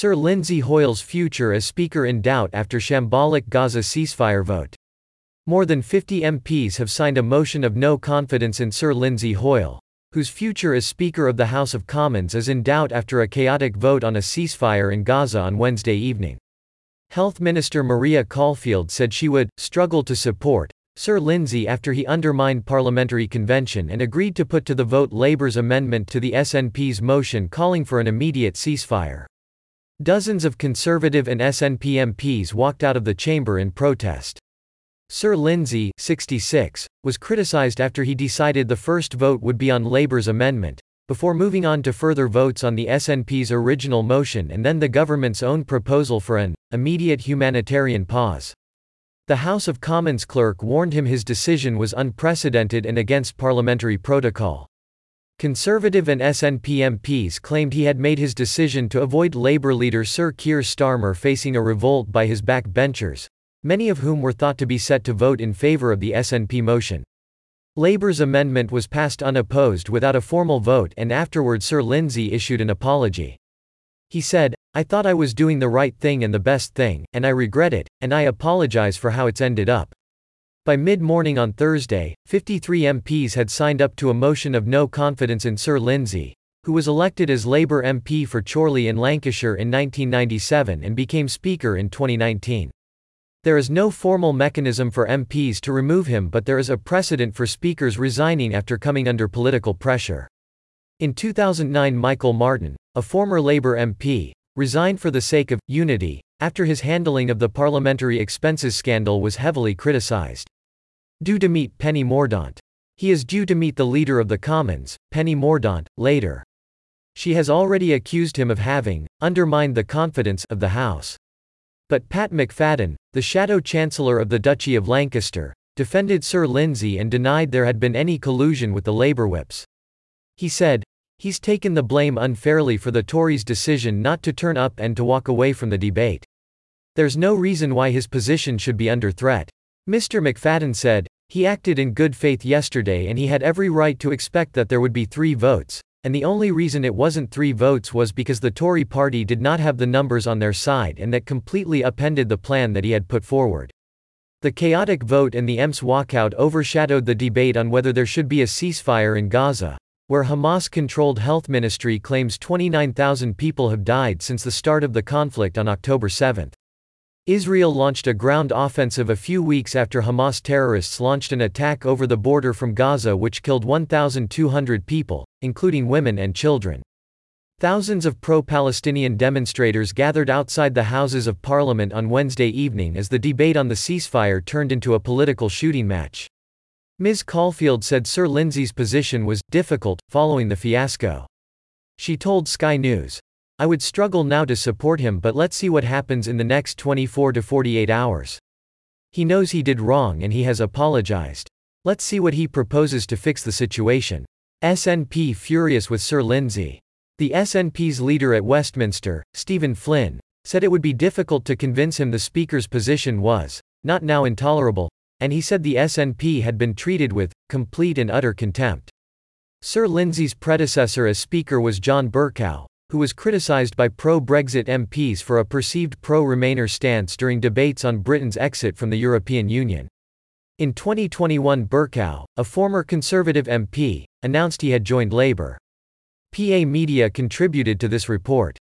Sir Lindsay Hoyle's future as Speaker in doubt after shambolic Gaza ceasefire vote. More than 50 MPs have signed a motion of no confidence in Sir Lindsay Hoyle, whose future as Speaker of the House of Commons is in doubt after a chaotic vote on a ceasefire in Gaza on Wednesday evening. Health Minister Maria Caulfield said she would struggle to support Sir Lindsay after he undermined parliamentary convention and agreed to put to the vote Labour's amendment to the SNP's motion calling for an immediate ceasefire. Dozens of Conservative and SNP MPs walked out of the chamber in protest. Sir Lindsay, 66, was criticised after he decided the first vote would be on Labour's amendment, before moving on to further votes on the SNP's original motion and then the government's own proposal for an immediate humanitarian pause. The House of Commons clerk warned him his decision was unprecedented and against parliamentary protocol. Conservative and SNP MPs claimed he had made his decision to avoid Labour leader Sir Keir Starmer facing a revolt by his backbenchers, many of whom were thought to be set to vote in favour of the SNP motion. Labour's amendment was passed unopposed without a formal vote and afterward Sir Lindsay issued an apology. He said, I thought I was doing the right thing and the best thing, and I regret it, and I apologise for how it's ended up. By mid-morning on Thursday, 53 MPs had signed up to a motion of no confidence in Sir Lindsay, who was elected as Labour MP for Chorley in Lancashire in 1997 and became Speaker in 2019. There is no formal mechanism for MPs to remove him but there is a precedent for speakers resigning after coming under political pressure. In 2009 Michael Martin, a former Labour MP, resigned for the sake of unity, after his handling of the parliamentary expenses scandal was heavily criticised. Due to meet Penny Mordaunt. He is due to meet the leader of the Commons, Penny Mordaunt, later. She has already accused him of having undermined the confidence of the House. But Pat McFadden, the shadow chancellor of the Duchy of Lancaster, defended Sir Lindsay and denied there had been any collusion with the Labour whips. He said, He's taken the blame unfairly for the Tories' decision not to turn up and to walk away from the debate. There's no reason why his position should be under threat. Mr. McFadden said, he acted in good faith yesterday and he had every right to expect that there would be three votes, and the only reason it wasn't three votes was because the Tory party did not have the numbers on their side and that completely upended the plan that he had put forward. The chaotic vote and the EMS walkout overshadowed the debate on whether there should be a ceasefire in Gaza, where Hamas-controlled health ministry claims 29,000 people have died since the start of the conflict on October 7. Israel launched a ground offensive a few weeks after Hamas terrorists launched an attack over the border from Gaza which killed 1,200 people, including women and children. Thousands of pro-Palestinian demonstrators gathered outside the Houses of Parliament on Wednesday evening as the debate on the ceasefire turned into a political shooting match. Ms. Caulfield said Sir Lindsay's position was difficult following the fiasco. She told Sky News, I would struggle now to support him, but let's see what happens in the next 24 to 48 hours. He knows he did wrong and he has apologized. Let's see what he proposes to fix the situation. SNP furious with Sir Lindsay. The SNP's leader at Westminster, Stephen Flynn, said it would be difficult to convince him the Speaker's position was not now intolerable, and he said the SNP had been treated with complete and utter contempt. Sir Lindsay's predecessor as Speaker was John Bercow, who was criticised by pro-Brexit MPs for a perceived pro-Remainer stance during debates on Britain's exit from the European Union. In 2021 Bercow, a former Conservative MP, announced he had joined Labour. PA Media contributed to this report.